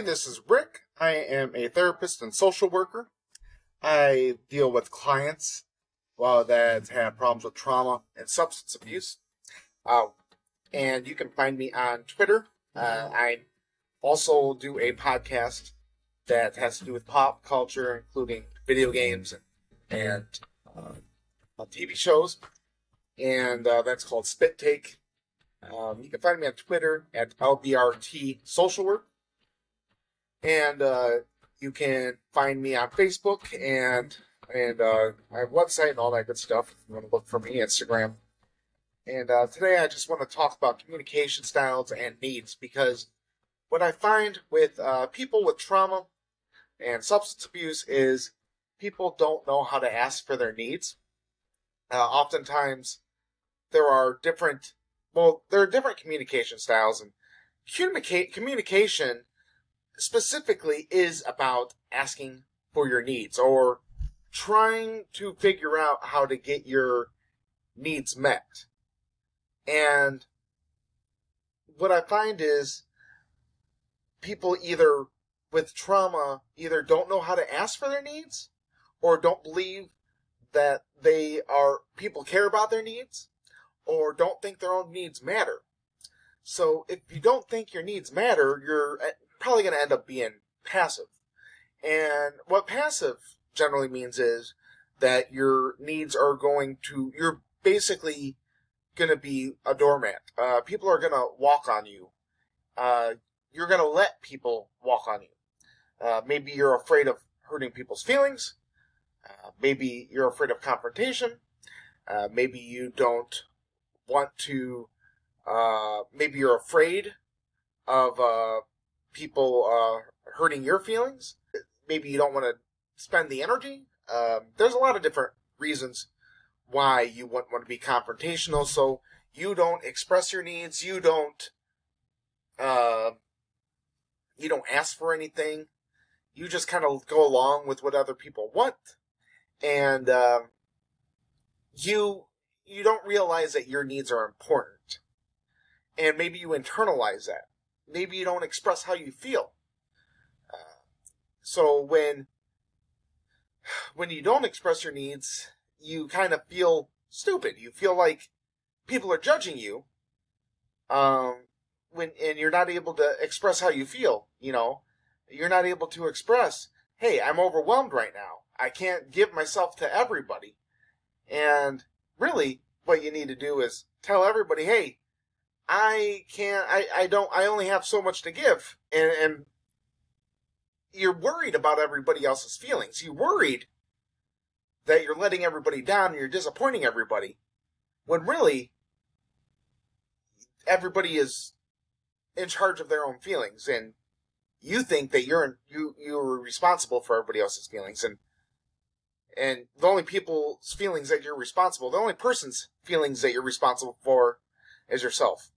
Hi, this is Rick. I am a therapist and social worker. I deal with clients well, that have problems with trauma and substance abuse. Uh, and you can find me on Twitter. Uh, I also do a podcast that has to do with pop culture, including video games and, and uh, TV shows. And uh, that's called Spit Take. Um, you can find me on Twitter at LBRT Social Work. And uh, you can find me on Facebook and and uh, my website and all that good stuff. If you want to look for me, Instagram. And uh, today I just want to talk about communication styles and needs because what I find with uh, people with trauma and substance abuse is people don't know how to ask for their needs. Uh, oftentimes, there are different, well, there are different communication styles, and communicate communication specifically is about asking for your needs or trying to figure out how to get your needs met. And what I find is people either with trauma either don't know how to ask for their needs or don't believe that they are people care about their needs or don't think their own needs matter. So if you don't think your needs matter, you're probably going to end up being passive. And what passive generally means is that your needs are going to, you're basically going to be a doormat. Uh, people are going to walk on you. Uh, you're going to let people walk on you. Uh, maybe you're afraid of hurting people's feelings. Uh, maybe you're afraid of confrontation. Uh, maybe you don't want to. Uh, maybe you're afraid of people hurting your feelings. Maybe you don't want to spend the energy. Um, there's a lot of different reasons why you wouldn't want to be confrontational. So you don't express your needs. You don't. Uh, you don't ask for anything. You just kind of go along with what other people want, and uh, you you don't realize that your needs are important, and maybe you internalize that. Maybe you don't express how you feel. Uh, so when when you don't express your needs, you kind of feel stupid. You feel like people are judging you. Um, when and you're not able to express how you feel. You know, you're not able to express, "Hey, I'm overwhelmed right now. I can't give myself to everybody." And really, what you need to do is tell everybody, "Hey, I can't. I I don't. I only have so much to give." And and you're worried about everybody else's feelings. You're worried that you're letting everybody down and you're disappointing everybody. When really, everybody is in charge of their own feelings and you think that you're you you're responsible for everybody else's feelings and and the only people's feelings that you're responsible the only person's feelings that you're responsible for is yourself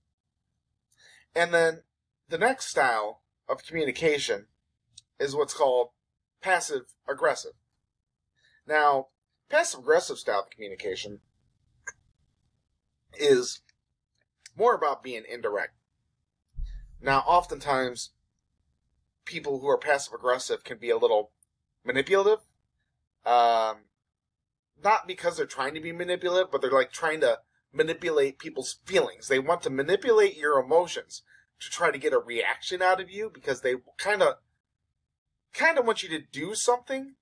and then the next style of communication is what's called passive aggressive. Now, passive aggressive style of communication is more about being indirect. Now, oftentimes, people who are passive aggressive can be a little manipulative. Um, not because they're trying to be manipulative, but they're like trying to manipulate people's feelings. They want to manipulate your emotions to try to get a reaction out of you because they kind of kind of want you to do something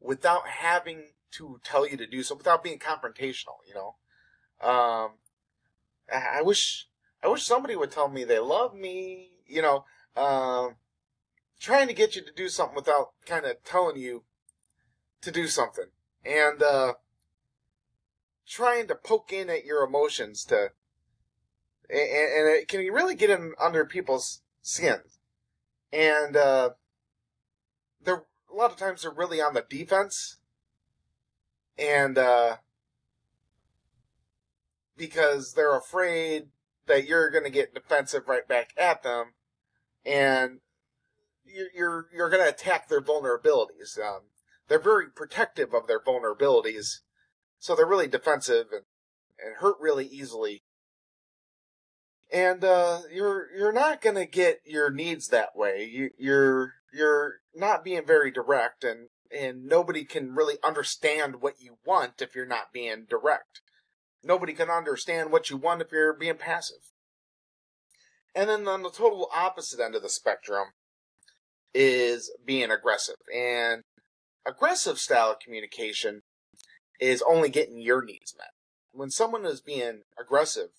without having to tell you to do so, without being confrontational. You know, um, I, wish I wish somebody would tell me they love me. You know, um, trying to get you to do something without kind of telling you to do something, and uh, trying to poke in at your emotions to, and, and it can really get in under people's skin, and uh, they're a lot of times they're really on the defense, and uh, because they're afraid that you're going to get defensive right back at them, and you're you're, you're going to attack their vulnerabilities. Um, they're very protective of their vulnerabilities, so they're really defensive and, and hurt really easily. and uh, you're you're not gonna get your needs that way. You, you're you're not being very direct, and and nobody can really understand what you want if you're not being direct. Nobody can understand what you want if you're being passive. And then on the total opposite end of the spectrum is being aggressive. And aggressive style of communication is only getting your needs met. When someone is being aggressive,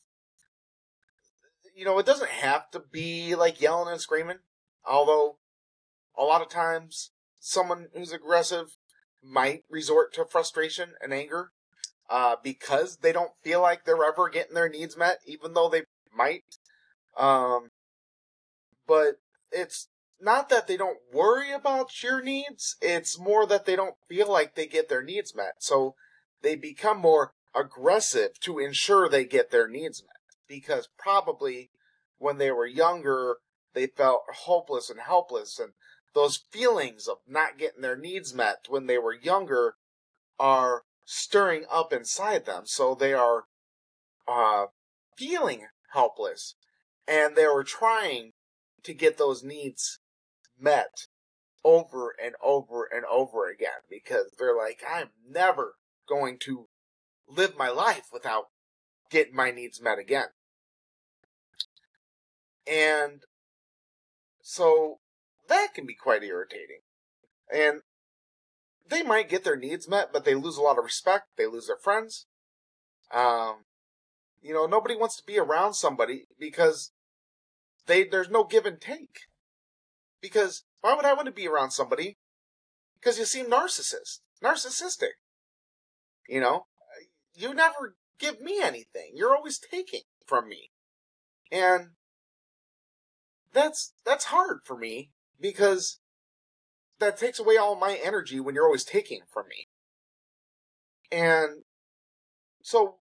you know, it doesn't have to be like yelling and screaming. Although, a lot of times, someone who's aggressive might resort to frustration and anger uh, because they don't feel like they're ever getting their needs met, even though they might. Um, but it's not that they don't worry about your needs, it's more that they don't feel like they get their needs met. So they become more aggressive to ensure they get their needs met. Because probably when they were younger, they felt hopeless and helpless, and those feelings of not getting their needs met when they were younger are stirring up inside them. So they are uh, feeling helpless, and they were trying to get those needs met over and over and over again because they're like, I'm never going to live my life without getting my needs met again. And so that can be quite irritating. And they might get their needs met, but they lose a lot of respect. They lose their friends. Um, you know, nobody wants to be around somebody because they there's no give and take. Because why would I want to be around somebody? Because you seem narcissist, narcissistic. You know, you never give me anything. You're always taking from me, and that's that's hard for me because that takes away all my energy when you're always taking from me. And so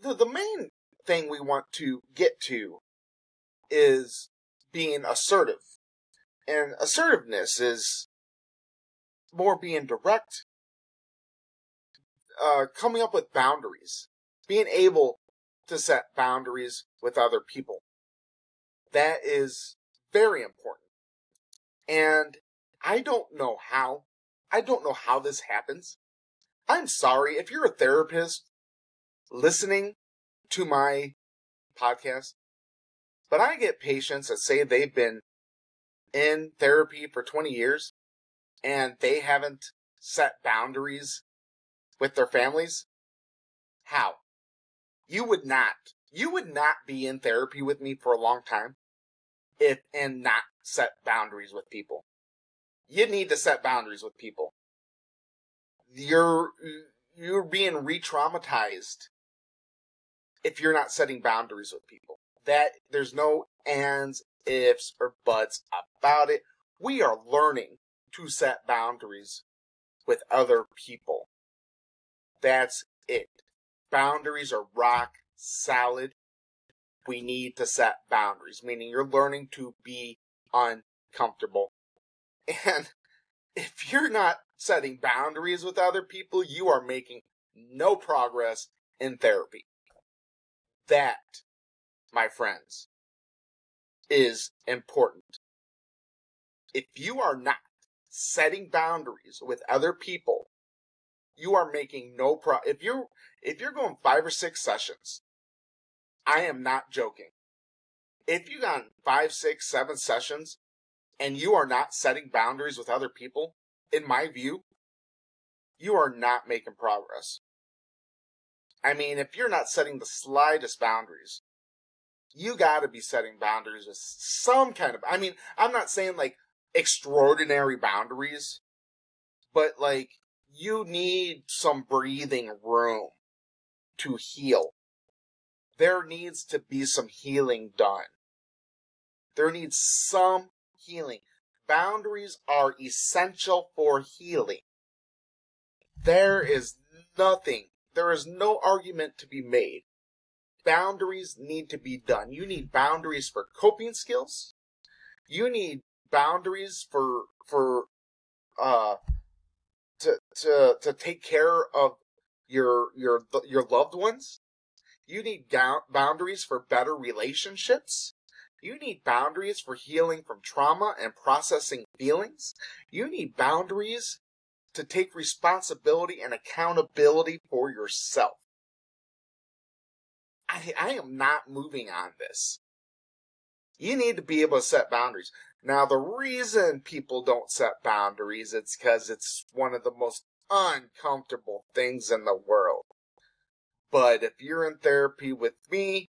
the the main thing we want to get to is being assertive. And assertiveness is more being direct, uh, coming up with boundaries, being able to set boundaries with other people. That is very important. And I don't know how. I don't know how this happens. I'm sorry if you're a therapist listening to my podcast, but I get patients that say they've been in therapy for 20 years and they haven't set boundaries with their families. How? You would not. You would not be in therapy with me for a long time if and not set boundaries with people. You need to set boundaries with people. You're you're being re-traumatized if you're not setting boundaries with people. That there's no ands, ifs, or buts about it. We are learning to set boundaries with other people. That's it. Boundaries are rock solid we need to set boundaries, meaning you're learning to be uncomfortable. And if you're not setting boundaries with other people, you are making no progress in therapy. That, my friends, is important. If you are not setting boundaries with other people, you are making no pro if you're if you're going five or six sessions I am not joking. If you got five, six, seven sessions and you are not setting boundaries with other people, in my view, you are not making progress. I mean, if you're not setting the slightest boundaries, you gotta be setting boundaries with some kind of, I mean, I'm not saying like extraordinary boundaries, but like you need some breathing room to heal there needs to be some healing done. There needs some healing. Boundaries are essential for healing. There is nothing, there is no argument to be made. Boundaries need to be done. You need boundaries for coping skills. You need boundaries for, for, uh, to, to, to take care of your, your, your loved ones You need boundaries for better relationships. You need boundaries for healing from trauma and processing feelings. You need boundaries to take responsibility and accountability for yourself. I, I am not moving on this. You need to be able to set boundaries. Now, the reason people don't set boundaries, it's because it's one of the most uncomfortable things in the world. But if you're in therapy with me,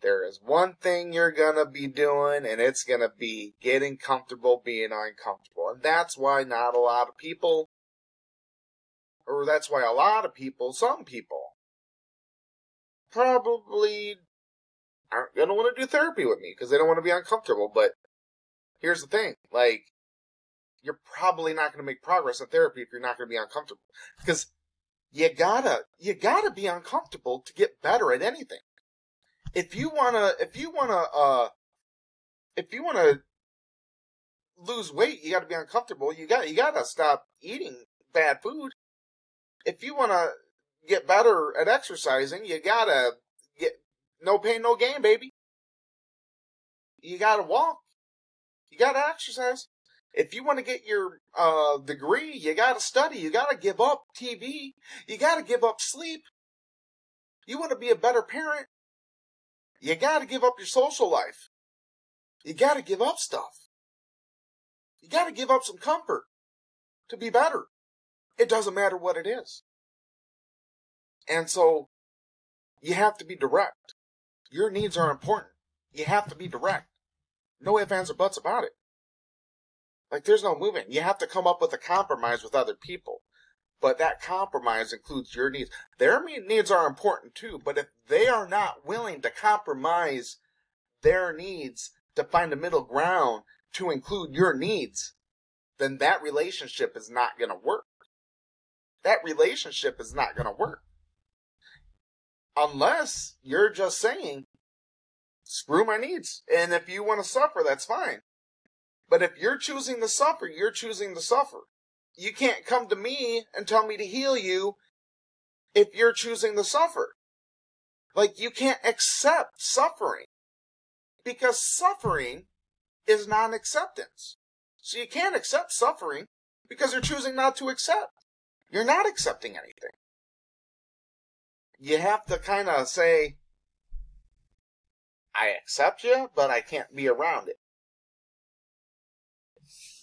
there is one thing you're gonna be doing, and it's gonna be getting comfortable being uncomfortable. And that's why not a lot of people, or that's why a lot of people, some people, probably aren't gonna want to do therapy with me because they don't want to be uncomfortable. But here's the thing, like, you're probably not gonna make progress in therapy if you're not gonna be uncomfortable. Because you gotta, you gotta be uncomfortable to get better at anything if you wanna, if you wanna, uh, if you wanna lose weight, you gotta be uncomfortable. You got, you gotta stop eating bad food. If you wanna get better at exercising, you gotta get no pain, no gain, baby. You gotta walk. You gotta exercise. If you want to get your uh, degree, you gotta study. You gotta give up TV. You gotta give up sleep. You want to be a better parent. You gotta give up your social life. You gotta give up stuff. You gotta give up some comfort to be better. It doesn't matter what it is. And so, you have to be direct. Your needs are important. You have to be direct. No ifs, ands, or buts about it. Like, there's no moving. You have to come up with a compromise with other people but that compromise includes your needs. Their needs are important too, but if they are not willing to compromise their needs to find a middle ground to include your needs, then that relationship is not going to work. That relationship is not going to work. Unless you're just saying, screw my needs. And if you want to suffer, that's fine. But if you're choosing to suffer, you're choosing to suffer you can't come to me and tell me to heal you if you're choosing to suffer. Like, you can't accept suffering because suffering is non acceptance. So you can't accept suffering because you're choosing not to accept. You're not accepting anything. You have to kind of say, I accept you, but I can't be around it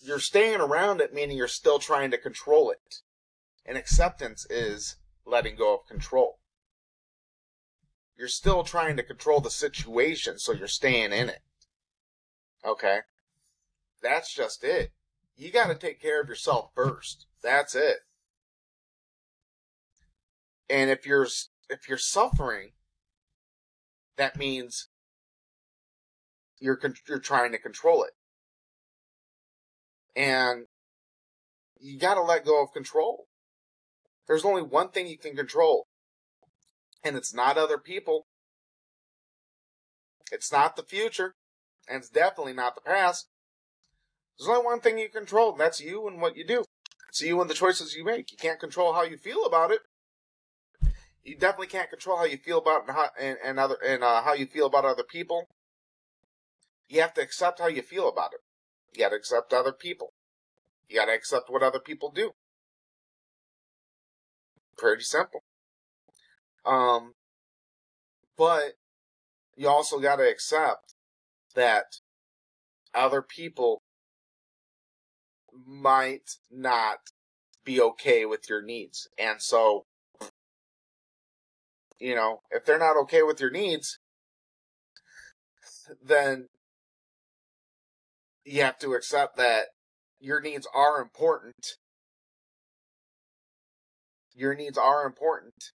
you're staying around it, meaning you're still trying to control it. And acceptance is letting go of control. You're still trying to control the situation, so you're staying in it. Okay? That's just it. You gotta take care of yourself first. That's it. And if you're, if you're suffering, that means you're, you're trying to control it. And you gotta let go of control. There's only one thing you can control. And it's not other people. It's not the future. And it's definitely not the past. There's only one thing you control, and that's you and what you do. It's you and the choices you make. You can't control how you feel about it. You definitely can't control how you feel about and how, and, and other and uh, how you feel about other people. You have to accept how you feel about it. You gotta accept other people. You gotta accept what other people do. Pretty simple. Um, but you also gotta accept that other people might not be okay with your needs. And so, you know, if they're not okay with your needs, then you have to accept that your needs are important. Your needs are important.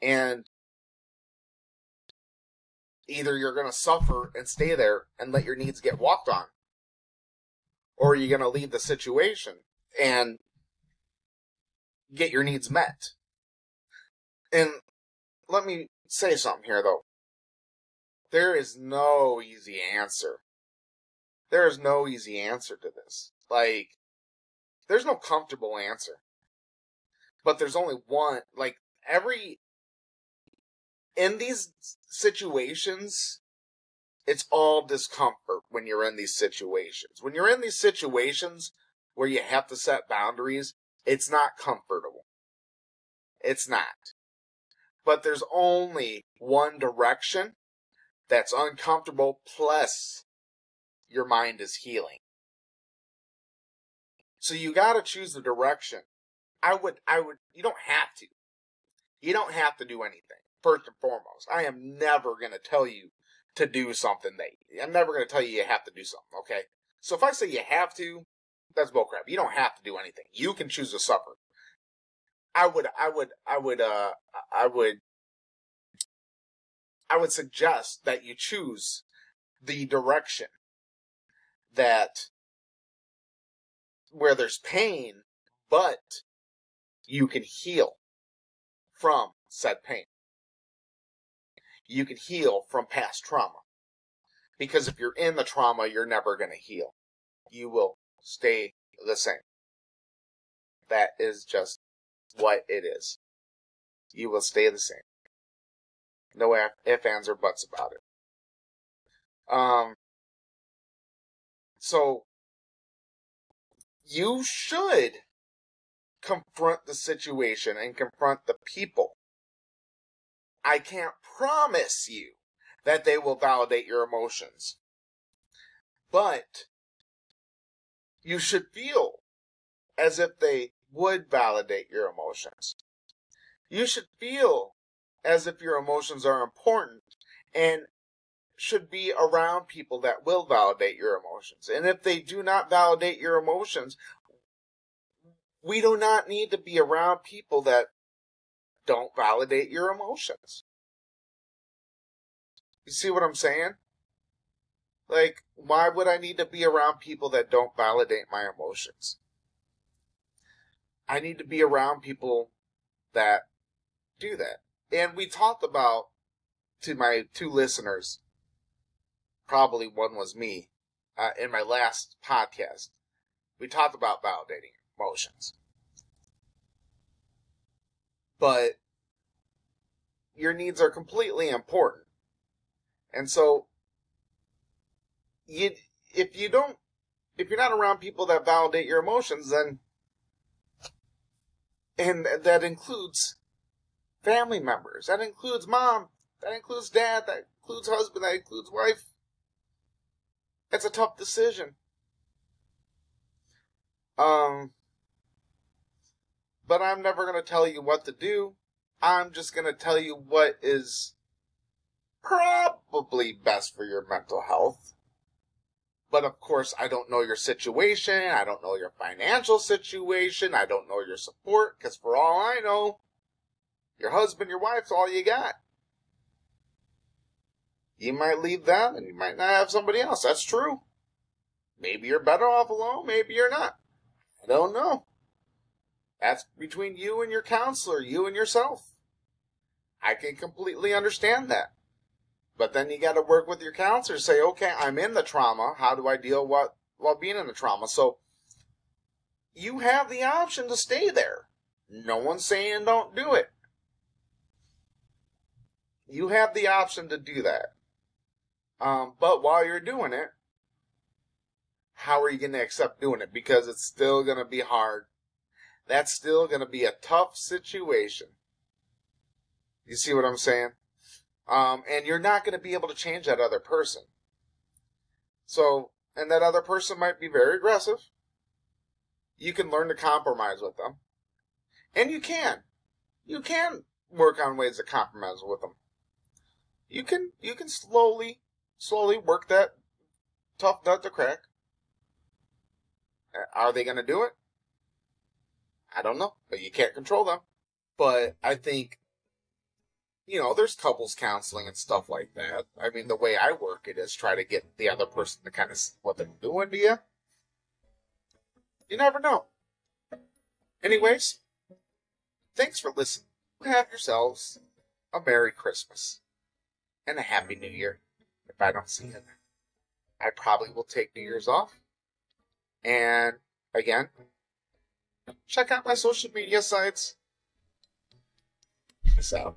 And either you're going to suffer and stay there and let your needs get walked on, or you're going to leave the situation and get your needs met. And let me say something here, though. There is no easy answer there is no easy answer to this. Like, there's no comfortable answer. But there's only one, like, every, in these situations, it's all discomfort when you're in these situations. When you're in these situations where you have to set boundaries, it's not comfortable. It's not. But there's only one direction that's uncomfortable, plus your mind is healing. So you gotta choose the direction. I would, I would, you don't have to. You don't have to do anything, first and foremost. I am never gonna tell you to do something that, I'm never gonna tell you you have to do something, okay? So if I say you have to, that's bullcrap. You don't have to do anything. You can choose to suffer. I would, I would, I would, uh, I would, I would suggest that you choose the direction that where there's pain, but you can heal from said pain. You can heal from past trauma. Because if you're in the trauma, you're never going to heal. You will stay the same. That is just what it is. You will stay the same. No if, ands, or buts about it. Um, so, you should confront the situation and confront the people. I can't promise you that they will validate your emotions. But you should feel as if they would validate your emotions. You should feel as if your emotions are important and should be around people that will validate your emotions. And if they do not validate your emotions, we do not need to be around people that don't validate your emotions. You see what I'm saying? Like, why would I need to be around people that don't validate my emotions? I need to be around people that do that. And we talked about to my two listeners, probably one was me, uh, in my last podcast. We talked about validating emotions. But your needs are completely important. And so you if you don't if you're not around people that validate your emotions then and that includes family members that includes mom that includes dad that includes husband that includes wife it's a tough decision um but i'm never going to tell you what to do i'm just going to tell you what is probably best for your mental health but of course, I don't know your situation. I don't know your financial situation. I don't know your support. Because for all I know, your husband, your wife's all you got. You might leave them and you might not have somebody else. That's true. Maybe you're better off alone. Maybe you're not. I don't know. That's between you and your counselor, you and yourself. I can completely understand that. But then you got to work with your counselor. Say, okay, I'm in the trauma. How do I deal what while being in the trauma? So you have the option to stay there. No one's saying don't do it. You have the option to do that. Um, but while you're doing it, how are you going to accept doing it? Because it's still going to be hard. That's still going to be a tough situation. You see what I'm saying? Um, and you're not going to be able to change that other person. So, and that other person might be very aggressive. You can learn to compromise with them. And you can. You can work on ways to compromise with them. You can, you can slowly, slowly work that tough nut to crack. Are they going to do it? I don't know, but you can't control them. But I think you know, there's couples counseling and stuff like that. I mean, the way I work it is try to get the other person to kind of see what they're doing to you. You never know. Anyways, thanks for listening. Have yourselves a Merry Christmas and a Happy New Year. I don't see you, I probably will take New Year's off. And again, check out my social media sites. Out.